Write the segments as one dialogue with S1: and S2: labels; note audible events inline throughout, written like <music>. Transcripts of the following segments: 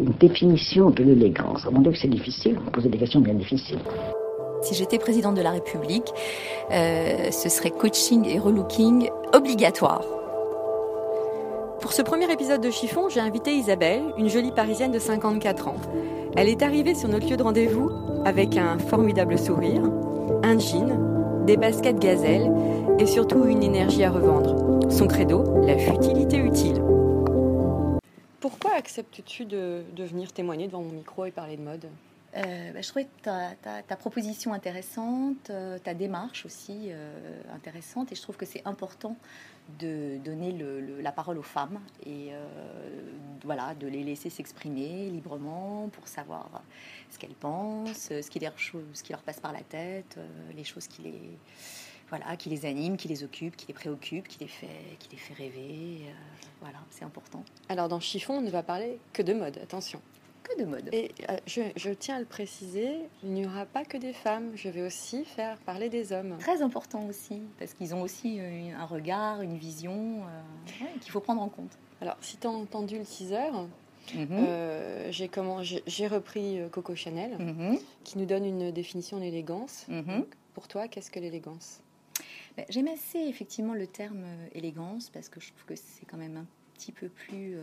S1: Une définition de l'élégance. Mon Dieu, que c'est difficile. Vous posez des questions bien difficiles.
S2: Si j'étais présidente de la République, euh, ce serait coaching et relooking obligatoire. Pour ce premier épisode de Chiffon, j'ai invité Isabelle, une jolie parisienne de 54 ans. Elle est arrivée sur notre lieu de rendez-vous avec un formidable sourire, un jean, des baskets gazelles et surtout une énergie à revendre. Son credo, la futilité utile. Acceptes-tu de, venir témoigner devant mon micro et parler de mode?
S3: Euh, bah, je trouvais ta, proposition intéressante, euh, ta démarche aussi euh, intéressante, et je trouve que c'est important de donner la parole aux femmes et voilà, de les laisser s'exprimer librement pour savoir ce qu'elles pensent, ce qui, leur, ce qui leur passe par la tête, les choses qui les, voilà, qui les animent, qui les occupent, qui les préoccupent, qui les fait, qui les fait rêver. voilà, c'est important.
S2: Alors dans Chiffon, on ne va parler que de mode, attention
S3: de mode.
S2: Et euh, je, tiens à le préciser, il n'y aura pas que des femmes. Je vais aussi faire parler des hommes.
S3: Très important aussi, parce qu'ils ont aussi euh, un regard, une vision euh, qu'il faut prendre en compte.
S2: Alors, si tu as entendu le teaser, mhm. j'ai repris Coco Chanel, mhm. qui nous donne une définition d'élégance. Mhm. Pour toi, qu'est-ce que l'élégance?
S3: J'aime assez effectivement le terme élégance, parce que je trouve que c'est quand même un petit peu plus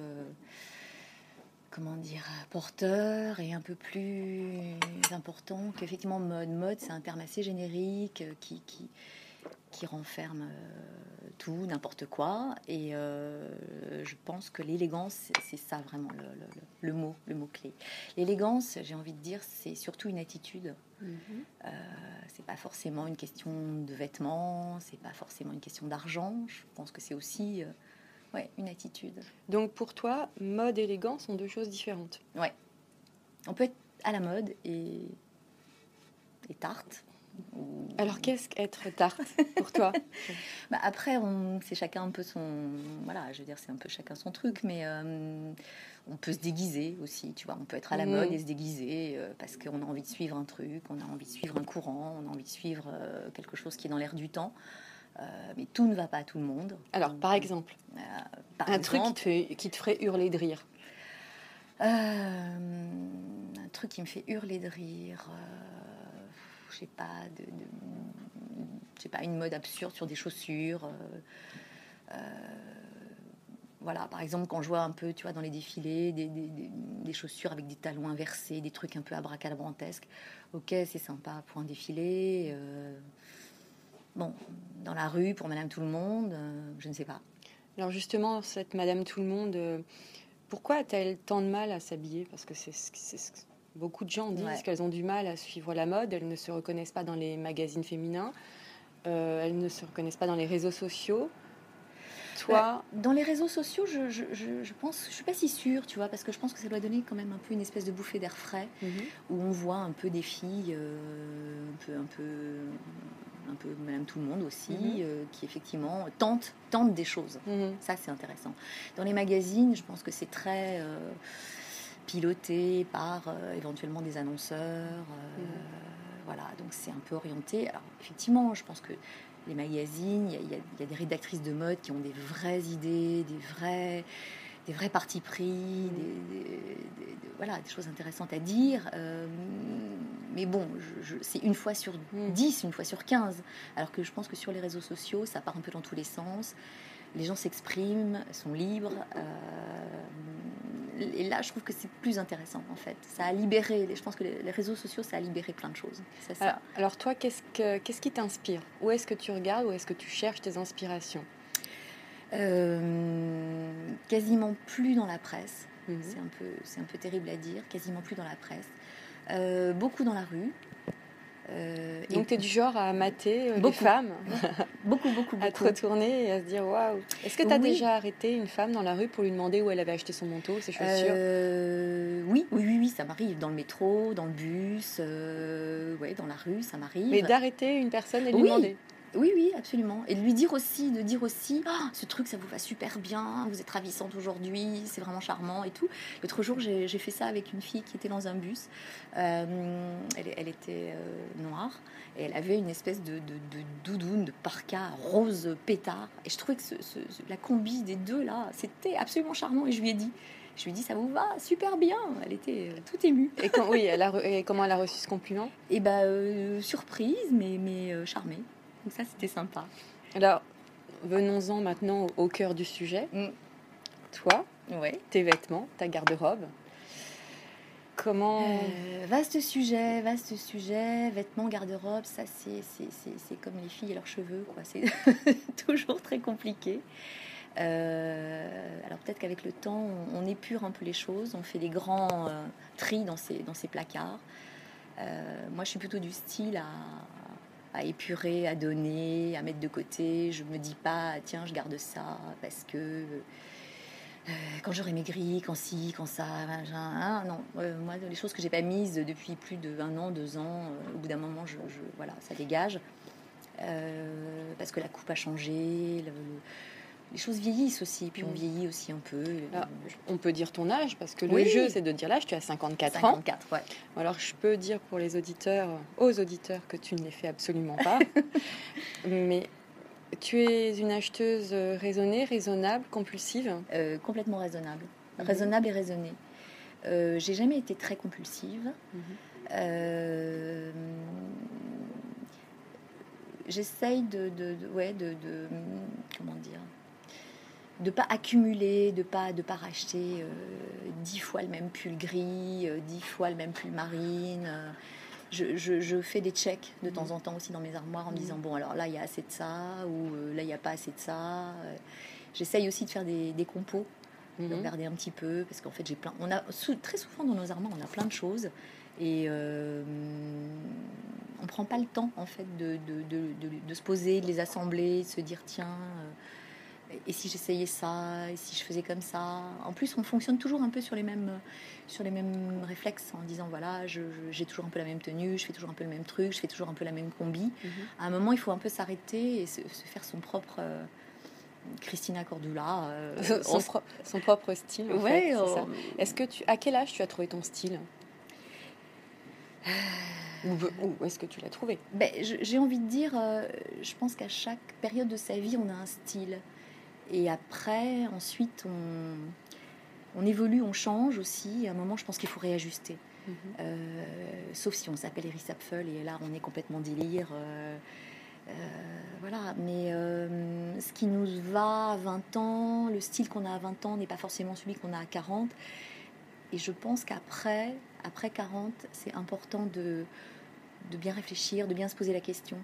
S3: comment dire, porteur et un peu plus important qu'effectivement mode. Mode, c'est un terme assez générique euh, qui, qui renferme euh, tout, n'importe quoi. Et euh, je pense que l'élégance, c'est ça vraiment le, le, mot, le mot clé. L'élégance, j'ai envie de dire, c'est surtout une attitude. Mm-hmm. c'est pas forcément une question de vêtements, c'est pas forcément une question d'argent. Je pense que c'est aussi Ouais, une attitude.
S2: Donc pour toi, mode et élégance sont deux choses différentes.
S3: Ouais. On peut être à la mode et, et tarte.
S2: Alors qu'est-ce qu'être tarte pour toi <laughs>
S3: bah Après, c'est chacun un peu son. Voilà, je veux dire, c'est un peu chacun son truc, mais euh, on peut se déguiser aussi, tu vois. On peut être à la mode et se déguiser euh, parce qu'on a envie de suivre un truc, on a envie de suivre un courant, on a envie de suivre euh, quelque chose qui est dans l'air du temps. Mais tout ne va pas à tout le monde.
S2: Alors, par exemple, un truc qui te, ferait hurler de rire
S3: Un truc qui me fait hurler de rire, je sais pas, sais pas, une mode absurde sur des chaussures. voilà, par exemple, quand je vois un peu, tu vois, dans les défilés, des, chaussures avec des talons inversés, des trucs un peu abracadabrantesques. Ok, c'est sympa pour un défilé. Bon, dans la rue pour Madame Tout le Monde, euh, je ne sais pas.
S2: Alors justement, cette Madame Tout le Monde, euh, pourquoi a-t-elle tant de mal à s'habiller? Parce que c'est beaucoup de gens disent qu'elles ont du mal à suivre la mode, elles ne se reconnaissent pas dans les magazines féminins, euh, elles ne se reconnaissent pas dans les réseaux sociaux. Toi
S3: bah, Dans les réseaux sociaux, je, je, je, pense, je suis pas si sûre, tu vois, parce que je pense que ça doit donner quand même un peu une espèce de bouffée d'air frais, mhm. où on voit un peu des filles un peu, un peu un peu même tout le monde aussi, mhm. euh, qui effectivement tentent, tentent des choses. Mhm. Ça, c'est intéressant. Dans les magazines, je pense que c'est très euh, piloté par euh, éventuellement des annonceurs. Mhm. Voilà, donc c'est un peu orienté. Alors, effectivement, je pense que les magazines, il y, y, a des rédactrices de mode qui ont des vraies idées, des vrais des vrais partis pris, des, voilà, des choses intéressantes à dire. Euh, mais bon, c'est une fois sur mm. dix, une fois sur quinze. Alors que je pense que sur les réseaux sociaux, ça part un peu dans tous les sens. Les gens s'expriment, sont libres. Euh, et là, je trouve que c'est plus intéressant, en fait. Ça a libéré, je pense que les réseaux sociaux, ça a libéré plein de choses.
S2: Ça. Alors, toi, qu'est-ce, que, qu'est-ce qui t'inspire? Où est-ce que tu regardes Où est-ce que tu cherches tes inspirations?
S3: Euh, quasiment plus dans la presse. Mhm. C'est un, peu, c'est un peu terrible à dire, quasiment plus dans la presse. Euh, beaucoup dans la rue.
S2: Euh, Donc, tu es du genre à mater les femmes? <laughs>
S3: beaucoup, beaucoup, beaucoup.
S2: À te retourner et à se dire waouh. Est-ce que tu as déjà arrêté une femme dans la rue pour lui demander où elle avait acheté son manteau, ses chaussures?
S3: Euh, oui, oui, oui, oui, ça m'arrive dans le métro, dans le bus, euh, ouais, dans la rue, ça m'arrive.
S2: Mais d'arrêter une personne et lui demander?
S3: Oui, oui, absolument. Et de lui dire aussi, de dire aussi, ah, ce truc, ça vous va super bien, vous êtes ravissante aujourd'hui, c'est vraiment charmant et tout. L'autre jour, j'ai fait ça avec une fille qui était dans un bus. Euh, elle, était euh, noire et elle avait une espèce de, doudoune, de parka rose pétard. Et je trouvais que la combi des deux là, c'était absolument charmant. Et je lui ai dit, je lui ai dit, ça vous va super bien. Elle était euh, toute émue.
S2: Et, oui, elle a, et comment elle a reçu ce compliment?
S3: Et eh ben, surprise, mais, mais charmée. Donc ça, c'était sympa.
S2: Alors, venons-en maintenant au, cœur du sujet. Mm. Toi,
S3: ouais.
S2: tes vêtements, ta garde-robe. Comment
S3: euh, Vaste sujet, vaste sujet. Vêtements, garde-robe, ça c'est comme les filles et leurs cheveux, quoi. C'est <laughs> toujours très compliqué. Euh, alors peut-être qu'avec le temps, on, épure un peu les choses, on fait des grands euh, tris dans ces, dans ces placards. moi, je suis plutôt du style à, à épurer, à donner, à mettre de côté. Je me dis pas, tiens, je garde ça parce que euh, quand j'aurai maigri, quand si, quand ça, hein, non. Euh, moi, les choses que j'ai pas mises depuis plus de un an, deux ans, euh, au bout d'un moment, je, voilà, ça dégage parce que la coupe a changé. Les choses vieillissent aussi, puis on mm. vieillit aussi un peu.
S2: Ah, on peut dire ton âge, parce que le jeu, c'est de dire l'âge. Tu as 54,
S3: 54 ans. Ouais.
S2: Alors, je peux dire pour les auditeurs, aux auditeurs, que tu ne les fais absolument pas. <laughs> Mais tu es une acheteuse raisonnée, raisonnable, compulsive?
S3: Euh, Complètement raisonnable. Mhm. Raisonnable et raisonnée. Euh, j'ai jamais été très compulsive. Euh, j'essaye de, de, ouais, de, de, comment dire, de pas accumuler, de pas de pas racheter euh, dix fois le même pull gris, euh, dix fois le même pull marine. Euh. Je, fais des checks de temps en temps aussi dans mes armoires en me disant bon alors là il y a assez de ça ou là il n'y a pas assez de ça. J'essaye aussi de faire des, compos, de mmh. regarder un petit peu parce qu'en fait j'ai plein. On a très souvent dans nos armoires on a plein de choses et on prend pas le temps en fait de, de, se poser, de les assembler, de se dire tiens et si j'essayais ça, et si je faisais comme ça? En plus, on fonctionne toujours un peu sur les mêmes, sur les mêmes réflexes en disant voilà, j'ai toujours un peu la même tenue, je fais toujours un peu le même truc, je fais toujours un peu la même combi. Mhm. À un moment, il faut un peu s'arrêter et se, faire son propre. Euh, Christina Cordula,
S2: euh, <laughs> son, propre style.
S3: ouais,
S2: Est-ce que tu, à quel âge tu as trouvé ton style? Où, est-ce que tu l'as trouvé?
S3: Ben, J'ai envie de dire, euh, je pense qu'à chaque période de sa vie, on a un style. Et après, ensuite, on, on évolue, on change aussi. à un moment, je pense qu'il faut réajuster. Mhm. Euh, sauf si on s'appelle Iris Apfel et là, on est complètement délire. Euh, euh, voilà, mais ce qui nous va à 20 ans, le style qu'on a à 20 ans n'est pas forcément celui qu'on a à 40. Et je pense qu'après, après 40, c'est important de, de bien réfléchir, de bien se poser la question.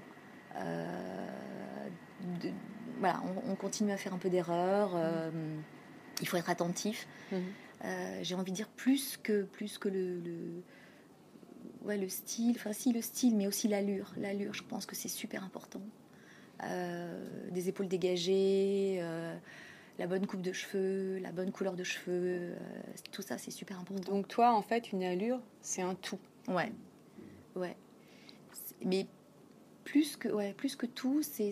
S3: De, voilà, on, continue à faire un peu d'erreurs. Euh, il faut être attentif. Mhm. Euh, j'ai envie de dire plus que, plus que le, ouais, le style. Enfin, si, le style, mais aussi l'allure. L'allure, je pense que c'est super important. Euh, des épaules dégagées, la bonne coupe de cheveux, la bonne couleur de cheveux, tout ça, c'est super important.
S2: Donc, toi, en fait, une allure, c'est un tout.
S3: Ouais. Ouais. Mais plus que, ouais, plus que tout, c'est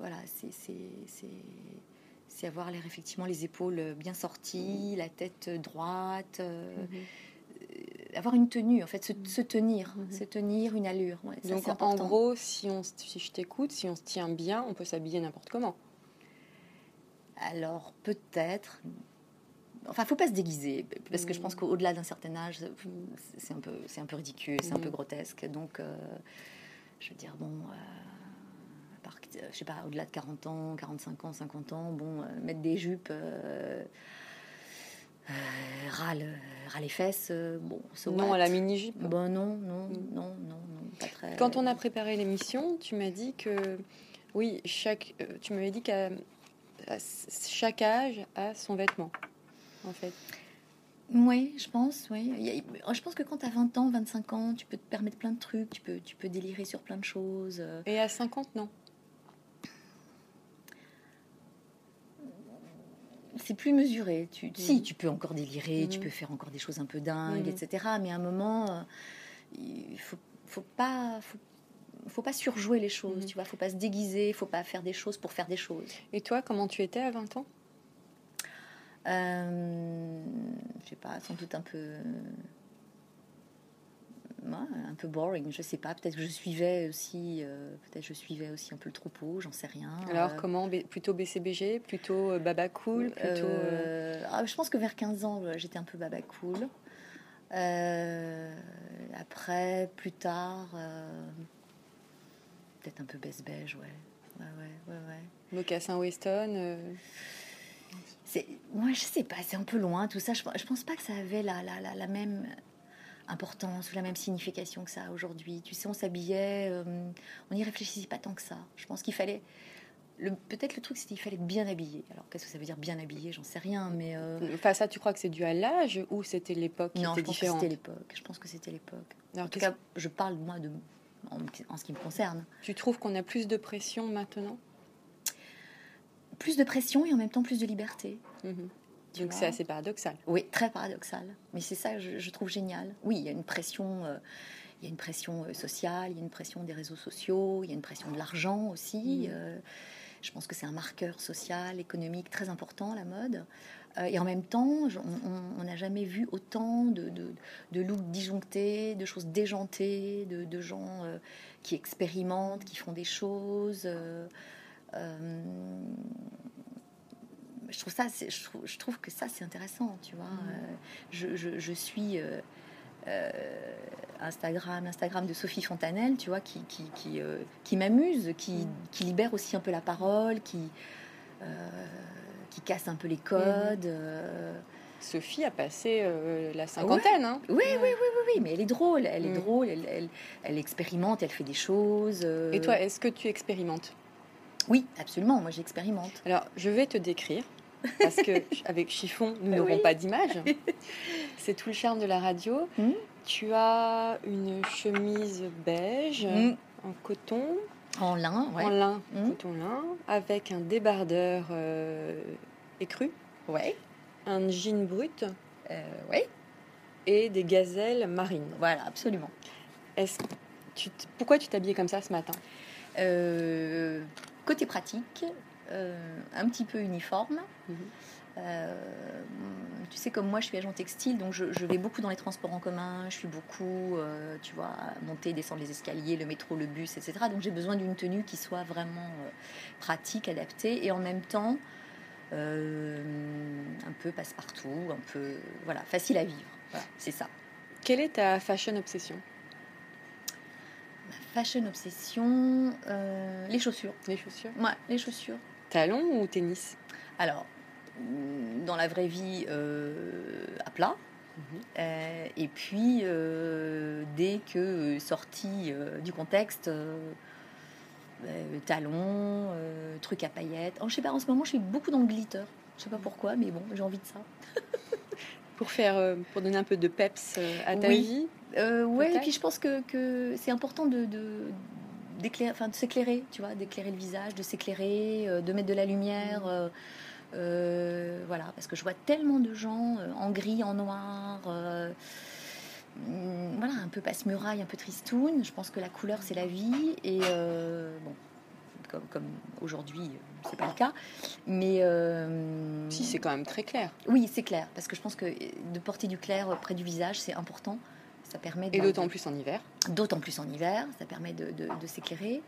S3: voilà, c'est avoir l'air effectivement les épaules bien sorties, la tête droite, euh, mhm. euh, avoir une tenue, en fait, se, mhm. tenir, mhm. se tenir une allure.
S2: Donc en gros, si, on, si je t'écoute, si on se tient bien, on peut s'habiller n'importe comment.
S3: Alors peut-être. Enfin, faut pas se déguiser parce que je pense qu'au-delà d'un certain âge, c'est un peu, c'est un peu ridicule, c'est un peu grotesque. Donc, euh, je veux dire, bon, euh, je sais pas, au-delà de 40 ans, 45 ans, 50 ans, bon, euh, mettre des jupes, euh, euh râle, les fesses, bon,
S2: Non, à la mini-jupe
S3: Bon, non, non, mm. non, non, non, pas très...
S2: Quand on a préparé l'émission, tu m'as dit que, oui, chaque, tu m'avais dit qu'à chaque âge a son vêtement, en fait.
S3: Oui, je pense, oui. Je pense que quand tu as 20 ans, 25 ans, tu peux te permettre plein de trucs, tu peux, tu peux délirer sur plein de choses.
S2: Et à 50, non
S3: c'est plus mesuré. Tu. Si, tu peux encore délirer, tu
S2: Mhm.
S3: peux faire encore des choses un peu dingues,
S2: Mhm.
S3: etc. Mais à un moment, euh, il faut, faut pas, faut, faut pas surjouer les choses.
S2: Mhm.
S3: Tu vois, faut pas se déguiser, faut pas faire des choses pour faire des choses.
S2: Et toi, comment tu étais à 20 ans?
S3: Euh, je sais pas, sans doute un peu. Un peu boring, je sais pas. Peut-être que je suivais aussi, euh, peut-être je suivais aussi un peu le troupeau, j'en sais rien.
S2: Alors,
S3: Euh,
S2: comment Plutôt BCBG Plutôt euh, Baba Cool Plutôt. euh,
S3: ah, je pense que vers 15 ans, j'étais un peu baba cool. Après, plus tard, peut-être un peu baisse beige, ouais. Ouais, ouais, ouais, ouais.
S2: Mocassin Weston
S3: moi, je sais pas, c'est un peu loin tout ça. Je, je pense pas que ça avait la, la, la, la même importance ou la même signification que ça aujourd'hui. Tu sais, on s'habillait, euh, on n'y réfléchissait pas tant que ça. Je pense qu'il fallait. Peut-être le truc, c'est qu'il fallait être bien habillé. Alors, qu'est-ce que ça veut dire bien habillé? J'en sais rien, mais. euh,
S2: Enfin, ça, tu crois que c'est dû à l'âge ou c'était l'époque qui
S3: non,
S2: était
S3: je pense que
S2: différente?
S3: c'était l'époque. Je pense que c'était l'époque. En tout cas, je parle moi de en, en ce qui me concerne.
S2: Tu trouves qu'on a plus de pression maintenant?
S3: Plus de pression et en même temps plus de liberté. Tu
S2: Donc c'est assez paradoxal.
S3: Oui, très paradoxal. Mais c'est ça que je, je trouve génial. Oui, il y a une pression, euh, il y a une pression euh, sociale, il y a une pression des réseaux sociaux, il y a une pression de l'argent aussi.
S2: Mhm.
S3: Euh, je pense que c'est un marqueur social, économique très important, la mode. Euh, et en même temps, on- n'a jamais vu autant de, de, de looks disjonctés, de choses déjantées, de, de gens qui expérimentent, qui font des choses. euh, je trouve ça, je trouve, je trouve que ça c'est intéressant, tu vois. Euh, je, je- je suis euh, euh, Instagram, Instagram de Sophie Fontanelle, tu vois, qui, qui, qui, euh, qui m'amuse, qui, qui libère aussi un peu la parole, qui, qui casse un peu les codes. euh.
S2: Sophie a passé euh, la cinquantaine. hein.
S3: Oui, oui, oui, oui, oui, mais elle est drôle, elle est
S2: Mm.
S3: drôle, elle, elle, elle expérimente, elle fait des choses. euh.
S2: Et toi, est-ce que tu expérimentes?
S3: Oui, absolument, moi j'expérimente.
S2: Alors, je vais te décrire. Parce que avec chiffon, nous n'aurons
S3: Oui.
S2: pas d'image. <laughs> C'est tout le charme de la radio.
S3: Mm.
S2: Tu as une chemise beige
S3: Mm.
S2: en coton,
S3: En lin, ouais.
S2: en lin,
S3: Mm.
S2: coton lin, avec un débardeur euh, écru,
S3: Ouais,
S2: un jean brut
S3: euh, ouais,
S2: et des gazelles marines.
S3: voilà, absolument.
S2: Est-ce tu pourquoi tu t'habillais comme ça ce matin?
S3: Euh, côté pratique, un petit peu uniforme.
S2: Mhm.
S3: Euh, tu sais, comme moi, je suis agent textile, donc je, je vais beaucoup dans les transports en commun. Je suis beaucoup, euh, tu vois, monter, descendre les escaliers, le métro, le bus, etc. Donc j'ai besoin d'une tenue qui soit vraiment euh, pratique, adaptée, et en même temps euh, un peu passe-partout, un peu, voilà, facile à vivre. Voilà, c'est ça.
S2: Quelle est ta fashion obsession?
S3: Ma fashion obsession, euh, les chaussures.
S2: Les chaussures
S3: Ouais, les chaussures.
S2: Talons ou tennis?
S3: Alors, mm, dans la vraie vie, euh, à plat.
S2: Mhm.
S3: Euh, et puis, euh, dès que sorti du contexte, talons, euh, trucs à paillettes. Oh, je sais pas, en ce moment, je suis beaucoup dans le glitter. Je sais pas pourquoi, mais bon, j'ai envie de ça. <laughs>
S2: Pour faire, pour donner un peu de peps à ta
S3: Oui.
S2: vie?
S3: Euh, ouais, et puis je pense que, que c'est important de, de, d'éclairer- enfin, de s'éclairer, tu vois, d'éclairer le visage, de s'éclairer, euh, de mettre de la lumière. euh, euh, voilà, parce que je vois tellement de gens en gris, en noir, hum, voilà, un peu passe-muraille, un peu tristoun. Je pense que la couleur, c'est la vie. Et bon, comme, comme aujourd'hui, c'est pas le cas. Mais.
S2: Si, c'est quand même très clair.
S3: oui, c'est clair, parce que je pense que de porter du clair près du visage, c'est important. Ça permet
S2: Et d'autant plus en hiver.
S3: d'autant plus en hiver, ça permet de, de- de s'éclairer.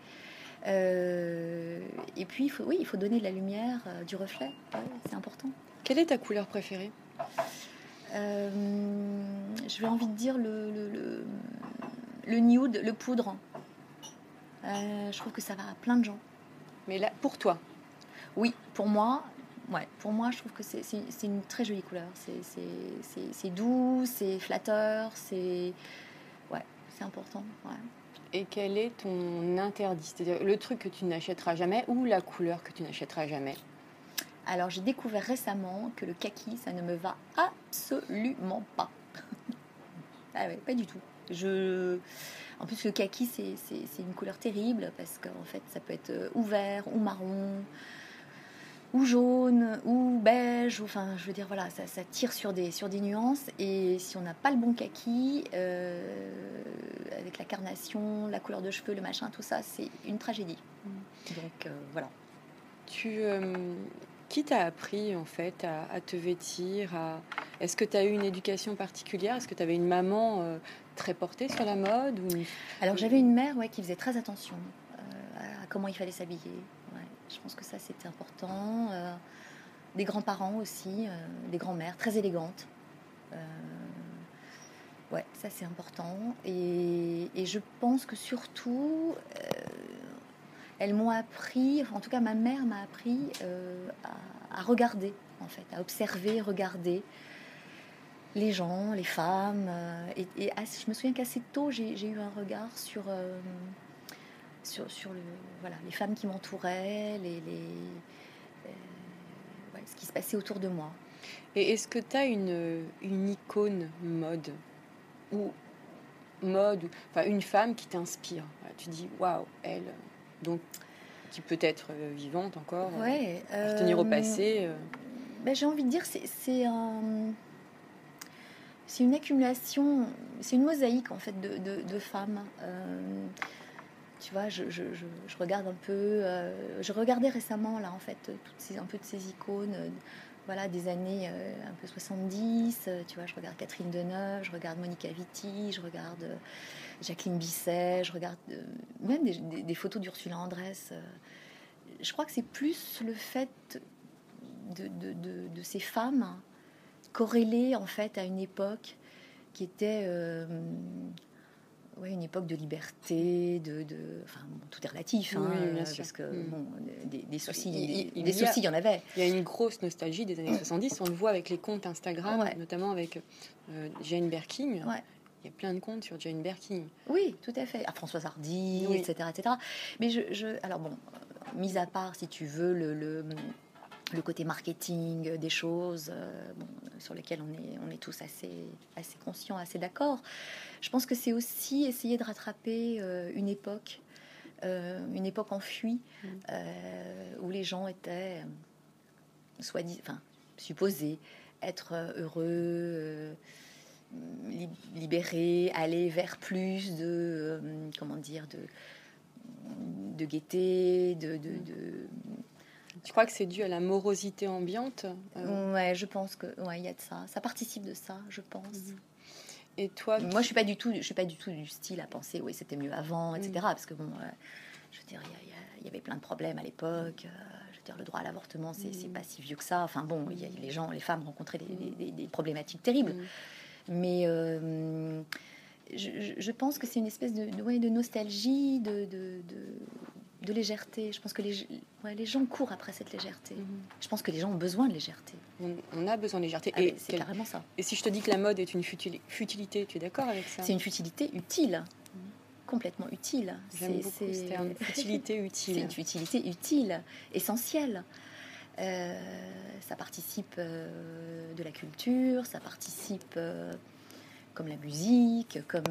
S3: Euh, et puis, il faut, oui, il faut donner de la lumière, euh, du reflet, Ouais, c'est important.
S2: Quelle est ta couleur préférée?
S3: Euh, je vais envie de dire le, le, le, le nude, le poudre. Je trouve que ça va à plein de gens.
S2: Mais là, pour toi,
S3: Oui, pour moi, ouais, pour moi, je trouve que c'est une très jolie couleur. C'est- doux, c'est flatteur, c'est ouais, c'est important. ouais.
S2: et quel est ton interdit? C'est-à-dire le truc que tu n'achèteras jamais ou la couleur que tu n'achèteras jamais?
S3: Alors, j'ai découvert récemment que le kaki, ça ne me va absolument pas. <laughs> ah ouais, pas du tout. Je... En plus, le kaki, c'est une couleur terrible parce qu'en fait, ça peut être euh, ouvert ou marron. Ou jaune, ou beige, ou, enfin, je veux dire, voilà, ça, ça, tire sur des, sur des nuances. Et si on n'a pas le bon kaki, euh, avec la carnation, la couleur de cheveux, le machin, tout ça, c'est une tragédie. Mm. Donc, euh, voilà.
S2: Tu, euh, qui t'a appris, en fait, à, te vêtir à... Est-ce que tu as eu une éducation particulière? Est-ce que tu avais une maman très portée sur la mode ou...
S3: Alors, j'avais une mère ouais, qui faisait très attention à comment il fallait s'habiller. Je pense que ça, c'était important. Euh, des grands-parents aussi, euh, des grands-mères très élégantes. Euh, ouais, ça, c'est important. Et, je pense que surtout, elles m'ont appris, en tout cas, ma mère m'a appris à, regarder, en fait, à observer, regarder les gens, les femmes. et, je me souviens qu'assez tôt, j'ai eu un regard sur sur, sur le, voilà, les femmes qui m'entouraient, les, les euh, ce qui se passait autour de moi.
S2: Et est-ce que tu as une, une icône mode ou mode, enfin une femme qui t'inspire? Tu dis waouh, elle, donc qui peut être euh, vivante encore,
S3: euh, ouais,
S2: euh, tenir au passé.
S3: Ben, J'ai envie de dire c'est un c'est une accumulation, c'est une mosaïque en fait de, de, de femmes. Euh, tu vois, je, je, je, regarde un peu. Euh, je regardais récemment, là, en fait, toutes ces, un peu de ces icônes, euh, voilà, des années euh, un peu 70. tu vois, je regarde Catherine Deneuve, je regarde Monica Vitti, je regarde Jacqueline Bisset, je regarde même des, photos d'Ursula Andress. je crois que c'est plus le fait de, de, de, ces femmes corrélées, en fait, à une époque qui était une époque de liberté, de, de... enfin tout est relatif, hein, parce que mm. bon, des, soucis, il, des, soucis, il y en avait.
S2: Il y a une grosse nostalgie des années 70. On le voit avec les comptes Instagram, notamment avec euh, Jane Birkin. Il y a plein de comptes sur Jane Birkin.
S3: Oui, tout à fait. À Françoise Hardy, etc., etc. Mais je, je, alors bon, mis à part, si tu veux, le, le le côté marketing des choses euh, sur lesquelles on est, on est tous assez, assez conscients, assez d'accord. Je pense que c'est aussi essayer de rattraper euh, une époque, euh, une époque enfuie, mm. où les gens étaient, soit enfin, supposés être heureux, libérés, aller vers plus de, comment dire, de, de gaieté, de, de, de
S2: tu crois que c'est dû à la morosité ambiante
S3: euh Ouais, je pense que ouais, il y a de ça. Ça participe de ça, je pense. Mhm.
S2: Et toi
S3: Moi, je suis pas du tout, je suis pas du tout du style à penser, oui, c'était mieux avant, etc. Mhm. Parce que bon, euh, je veux dire, il y, avait plein de problèmes à l'époque. Euh, je veux dire, le droit à l'avortement, c'est mhm. pas si vieux que ça. Enfin bon, y a, les gens, les femmes rencontraient des, problématiques terribles. Mais je, pense que c'est une espèce de, de, de nostalgie, de, de légèreté. Je pense que les, les gens courent après cette légèreté. Mhm. Je pense que les gens ont besoin de légèreté.
S2: On, a besoin de légèreté.
S3: Ah, et c'est carrément ça.
S2: Et si je te dis que la mode est une futilité, tu es d'accord avec ça?
S3: C'est une futilité utile. Complètement utile.
S2: C'est une <laughs> futilité utile.
S3: c'est une futilité utile, essentielle. Euh, ça participe euh, de la culture, ça participe euh, comme la musique, comme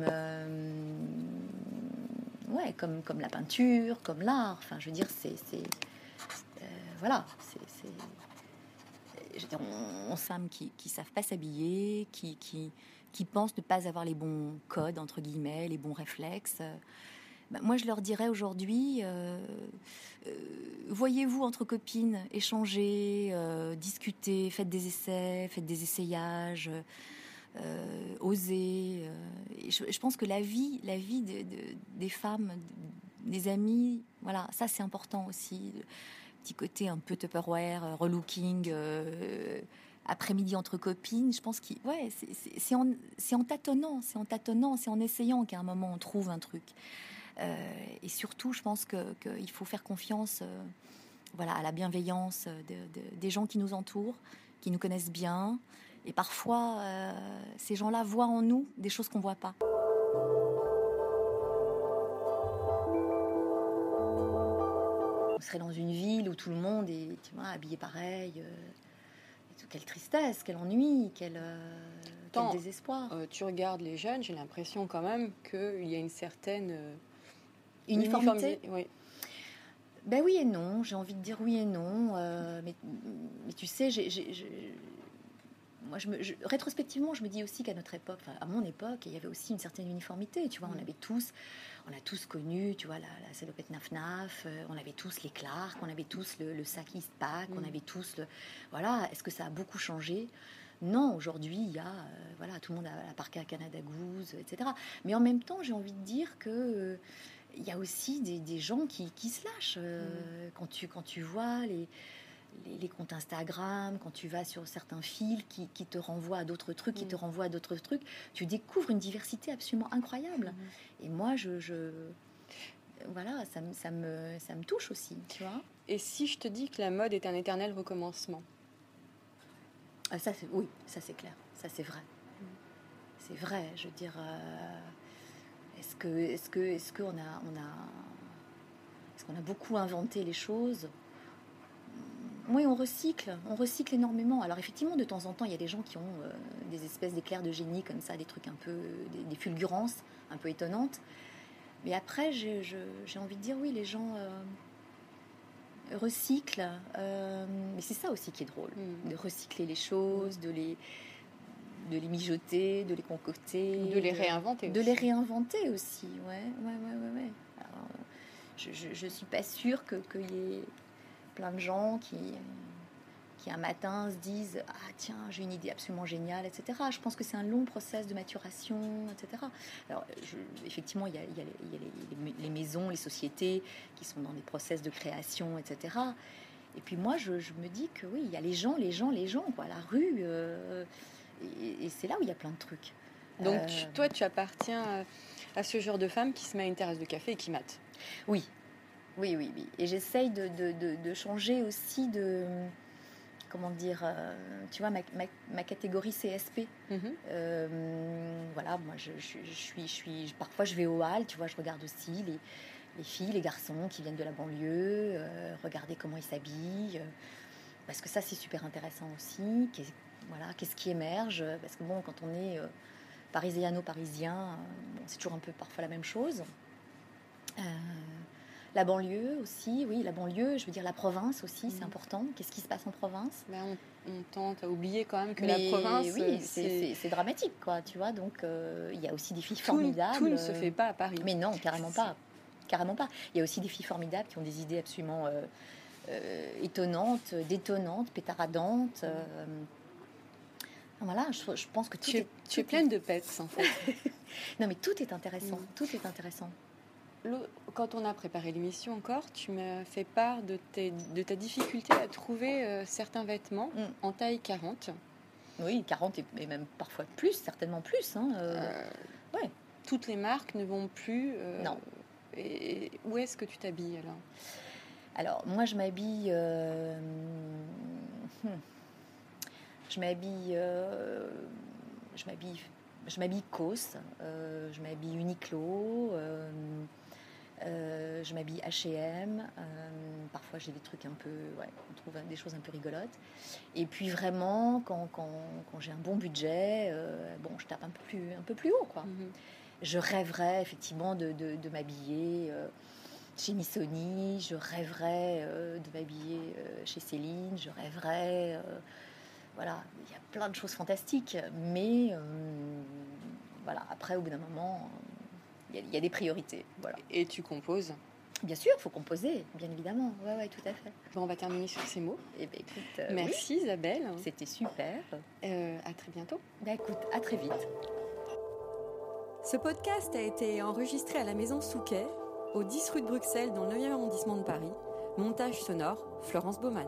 S3: ouais, comme, comme la peinture, comme l'art. Enfin, je veux dire, c'est. Euh, voilà, c'est.
S4: On, on femmes qui ne savent pas s'habiller, qui, qui, qui pensent ne pas avoir les bons codes, entre guillemets, les bons réflexes. Bah, moi, je leur dirais aujourd'hui, euh, euh, voyez-vous entre copines, échangez, discutez, faites des essais, faites des essayages. Euh, oser. Euh, je, pense que la vie, la vie des femmes, des amis, voilà, ça c'est important aussi. petit côté un peu Tupperware, euh, relooking, après-midi entre copines. Je pense que ouais, c'est en, tâtonnant, c'est en tâtonnant, c'est en essayant qu'à un moment on trouve un truc. et surtout, je pense qu'il faut faire confiance voilà, à la bienveillance des gens qui nous entourent, qui nous connaissent bien, et parfois, euh, ces gens-là voient en nous des choses qu'on ne voit pas.
S3: On serait dans une ville où tout le monde est tu vois, habillé pareil. Euh, quelle tristesse, quel ennui, quel, euh, désespoir.
S2: tu regardes les jeunes, j'ai l'impression quand même qu'il y a une certaine
S3: uniformité.
S2: Oui.
S3: Ben oui et non, j'ai envie de dire oui et non. euh, mais, mais tu sais, j'ai- moi, je me, je- rétrospectivement, je me dis aussi qu'à notre époque, à mon époque, il y avait aussi une certaine uniformité. Tu vois, on avait tous, on a tous connu, tu vois, la, la salopette naf-naf, euh, on avait tous les Clark, on avait tous le, le sac East Pack, on
S2: Mm.
S3: avait tous le. Voilà, est-ce que ça a beaucoup changé? Non, aujourd'hui, il y a, euh, voilà, tout le monde a la parka Canada Goose, etc. Mais en même temps, j'ai envie de dire que euh, il y a aussi des, des gens qui, qui se lâchent. euh, quand, tu, quand tu vois les, les, les comptes Instagram, quand tu vas sur certains fils qui, qui te renvoient à d'autres trucs, qui
S2: Mm.
S3: te renvoient à d'autres trucs, tu découvres une diversité absolument incroyable. Et moi, je, je- voilà, ça, me- ça, me, ça me touche aussi, tu vois.
S2: Et si je te dis que la mode est un éternel recommencement?
S3: Ah, ça, c'est- oui, ça c'est clair, ça c'est vrai. C'est vrai, je veux dire, euh, est-ce que, est-ce que, est-ce qu'on a, on a, est-ce qu'on a beaucoup inventé les choses? Oui, on recycle, on recycle énormément. Alors effectivement, de temps en temps, il y a des gens qui ont euh, des espèces d'éclairs de génie comme ça, des trucs un peu, des, des fulgurances un peu étonnantes. Mais après, j'ai, envie de dire oui, les gens euh, recyclent. euh, mais c'est ça aussi qui est drôle
S2: Mm.
S3: de recycler les choses, de les, de les mijoter, de les concocter,
S2: De les réinventer
S3: de
S2: aussi.
S3: les réinventer aussi. Ouais, ouais, ouais, ouais. ouais. Alors, je, je suis pas sûre que qu'il y ait plein de gens qui qui un matin se disent ah tiens j'ai une idée absolument géniale etc je pense que c'est un long process de maturation etc alors je- effectivement il y a, il y a les- il y a les- les- les maisons les sociétés qui sont dans des process de création etc et puis moi, je, je me dis que oui, il y a les gens, les gens, les gens, quoi, la rue. euh, et et c'est là où il y a plein de trucs.
S2: Donc
S3: Euh,
S2: toi, tu appartiens à, à ce genre de femme qui se met à une terrasse de café et qui mate.
S3: Oui, oui, oui, oui. Et j'essaye de, de, de- de changer aussi de. Comment dire euh, Tu vois, ma, ma, ma catégorie CSP.
S2: Mhm.
S3: Euh, voilà, moi, je, je- je suis, je suis. Parfois, je vais au hall, tu vois, je regarde aussi les, les filles, les garçons qui viennent de la banlieue, euh, regarder comment ils s'habillent. parce que ça, c'est super intéressant aussi. Voilà, qu'est-ce qui émerge Parce que bon, quand on est euh, parisiano-parisien, bon, c'est toujours un peu parfois la même chose. Euh, la banlieue aussi, oui, la banlieue, je veux dire la province aussi, c'est
S2: Mhm.
S3: important. Qu'est-ce qui se passe en province?
S2: Ben, on, on tente à oublier quand même que
S3: Mais
S2: la province,
S3: oui,
S2: euh,
S3: c'est- dramatique, quoi, tu vois. Donc, euh, il y a aussi des filles
S2: tout,
S3: formidables.
S2: tout ne se
S3: euh,
S2: fait pas à Paris.
S3: Mais non, carrément pas. Carrément pas. Il y a aussi des filles formidables qui ont des idées absolument euh, euh, étonnantes, détonnantes, pétaradantes. euh, voilà, je, je pense que tout
S2: tu es,
S3: est,
S2: tu es pleine de pets en fait. <laughs>
S3: Non, mais tout est intéressant.
S2: Mm.
S3: Tout est intéressant.
S2: Quand on a préparé l'émission encore, tu m'as fait part de, tes- de ta difficulté à trouver euh, certains vêtements
S3: Mm.
S2: en taille 40.
S3: Oui, 40 et, et même parfois plus, certainement plus. hein, euh,
S2: Euh,
S3: ouais.
S2: Toutes les marques ne vont plus.
S3: Non.
S2: Et où est-ce que tu t'habilles alors?
S3: Alors, moi, je m'habille. hmm. je m'habille. je m'habille. Je m'habille COS, je m'habille Uniqlo, euh, je m'habille H&M. parfois, j'ai des trucs un peu, ouais, on trouve des choses un peu rigolotes. Et puis vraiment, quand, quand, quand j'ai un bon budget, euh, bon, je tape un peu plus, un peu plus haut, quoi
S2: Mhm.
S3: je rêverais effectivement de, de- de m'habiller chez Missoni, je rêverais euh, de m'habiller euh, chez Céline, je rêverais. euh, voilà, il y a plein de choses fantastiques, mais voilà, après, au bout d'un moment, y, a- il y a des priorités. Voilà.
S2: Et tu composes?
S3: Bien sûr, il faut composer, bien évidemment. Ouais, ouais, tout à fait.
S2: Bon, on va terminer sur ces mots.
S3: Eh ben, écoute, euh, oui,
S2: Merci Isabelle.
S3: c'était super.
S2: Euh, à très bientôt.
S3: Ben, écoute, à très vite.
S4: Ce podcast a été enregistré à la Maison Souquet, au 10 rue de Bruxelles, dans le 9e arrondissement de Paris. Montage sonore, Florence Baumann.